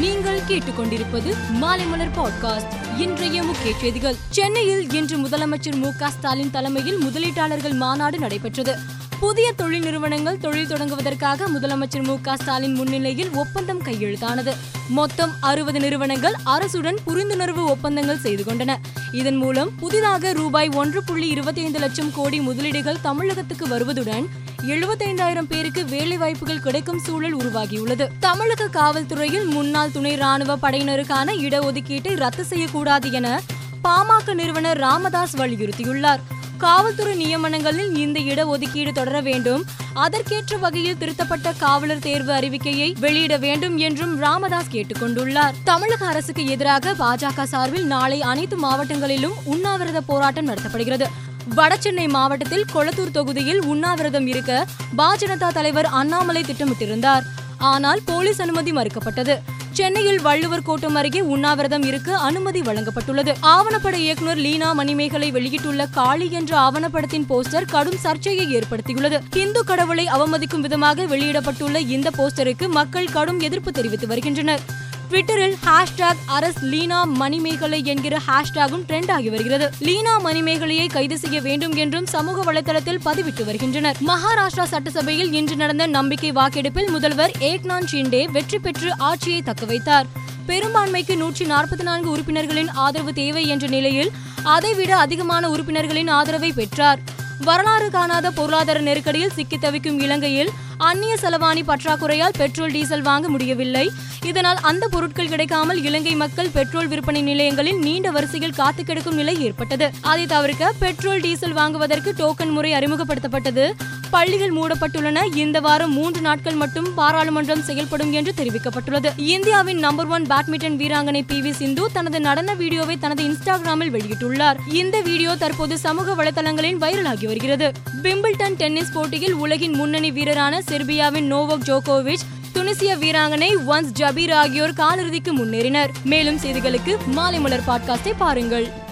நீங்கள் கேட்டுக்கொண்டிருப்பது மாலைமலர் பாட்காஸ்ட் இன்றைய முக்கிய செய்திகள். சென்னையில் இன்று முதலமைச்சர் மு க ஸ்டாலின் தலைமையில் முதலீட்டாளர்கள் மாநாடு நடைபெற்றது. புதிய தொழில் நிறுவனங்கள் தொழில் தொடங்குவதற்காக முதலமைச்சர் மு க ஸ்டாலின் முன்னிலையில் ஒப்பந்தம் கையெழுத்தானது. மொத்தம் அறுபது நிறுவனங்கள் அரசுடன் புரிந்துணர்வு ஒப்பந்தங்கள் செய்து கொண்டன. இதன் மூலம் புதிதாக ரூபாய் ஒன்று புள்ளி இருபத்தி ஐந்து லட்சம் கோடி முதலீடுகள் தமிழகத்துக்கு வருவதுடன் எழுபத்தைந்தாயிரம் பேருக்கு வேலை வாய்ப்புகள் கிடைக்கும் சூழல் உருவாகியுள்ளது. தமிழக காவல்துறையில் முன்னாள் துணை ராணுவ படையினருக்கான இடஒதுக்கீட்டை ரத்து செய்யக்கூடாது என பாமக நிறுவனர் ராமதாஸ் வலியுறுத்தியுள்ளார். காவல்துறை நியமனங்களில் இந்த இடஒதுக்கீடு தொடர வேண்டும். அதற்கேற்ற வகையில் திருத்தப்பட்ட காவலர் தேர்வு அறிவிக்கையை வெளியிட வேண்டும் என்றும் ராமதாஸ் கேட்டுக்கொண்டுள்ளார். தமிழக அரசுக்கு எதிராக பாஜக சார்பில் நாளை அனைத்து மாவட்டங்களிலும் உண்ணாவிரத போராட்டம் நடத்தப்படுகிறது. வடசென்னை மாவட்டத்தில் கொளத்தூர் தொகுதியில் உண்ணாவிரதம் இருக்க பாஜனதா தலைவர் அண்ணாமலை திட்டமிட்டிருந்தார். ஆனால் போலீஸ் அனுமதி மறுக்கப்பட்டது. சென்னையில் வள்ளுவர் கோட்டம் அருகே உண்ணாவிரதம் இருக்க அனுமதி வழங்கப்பட்டுள்ளது. ஆவணப்பட இயக்குநர் லீனா மணிமேகலை வெளியிட்டுள்ள காளி என்ற ஆவணப்படத்தின் போஸ்டர் கடும் சர்ச்சையை ஏற்படுத்தியுள்ளது. இந்து கடவுளை அவமதிக்கும் விதமாக வெளியிடப்பட்டுள்ள இந்த போஸ்டருக்கு மக்கள் கடும் எதிர்ப்பு தெரிவித்து வருகின்றனர். ட்விட்டரில் ஹேஷ்டாக் அரஸ் லீனா மணிமேகலை என்கிற ஹேஷ்டாகும் ட்ரெண்ட் ஆகி வருகிறது. லீனா மணிமேகலையை கைது செய்ய வேண்டும் என்றும் சமூக வலைதளத்தில் பதிவிட்டு வருகின்றனர். மகாராஷ்டிரா சட்டசபையில் இன்று நடந்த நம்பிக்கை வாக்கெடுப்பில் முதல்வர் ஏக்நாத் ஷிண்டே வெற்றி பெற்று ஆட்சியை தக்கவைத்தார் பெரும்பான்மைக்கு நூற்றி நாற்பத்தி நான்கு உறுப்பினர்களின் ஆதரவு தேவை என்ற நிலையில் அதைவிட அதிகமான உறுப்பினர்களின் ஆதரவை பெற்றார். வரலாறு காணாத பொருளாதார நெருக்கடியில் சிக்கி தவிக்கும் இலங்கையில் அந்நிய செலவாணி பற்றாக்குறையால் பெட்ரோல் டீசல் வாங்க முடியவில்லை. இதனால் அந்த பொருட்கள் கிடைக்காமல் இலங்கை மக்கள் பெட்ரோல் விற்பனை நிலையங்களில் நீண்ட வரிசையில் காத்து கிடக்கும் நிலை ஏற்பட்டது. அதை தவிர்க்க பெட்ரோல் டீசல் வாங்குவதற்கு டோக்கன் முறை அறிமுகப்படுத்தப்பட்டது. பள்ளிகள் மூடப்பட்டுள்ளன. இந்த வாரம் மூன்று நாட்கள் மட்டும் பாராளுமன்றம் செயல்படும் என்று தெரிவிக்கப்பட்டுள்ளது. இந்தியாவின் நம்பர் ஒன் பேட்மிண்டன் வீராங்கனை பி வி சிந்து தனது நடன வீடியோவை தனது இன்ஸ்டாகிராமில் வெளியிட்டுள்ளார். இந்த வீடியோ தற்போது சமூக வலைதளங்களில் வைரலாகி வருகிறது. பிம்பிள்டன் டென்னிஸ் போட்டியில் உலகின் முன்னணி வீரரான செர்பியாவின் நோவோக் ஜோகோவிச் துனிசிய வீராங்கனை ஒன்ஸ் ஜபீர் ஆகியோர் காலிறுதிக்கு முன்னேறினர். மேலும் செய்திகளுக்கு மாலை மலர் பாட்காஸ்டை பாருங்கள்.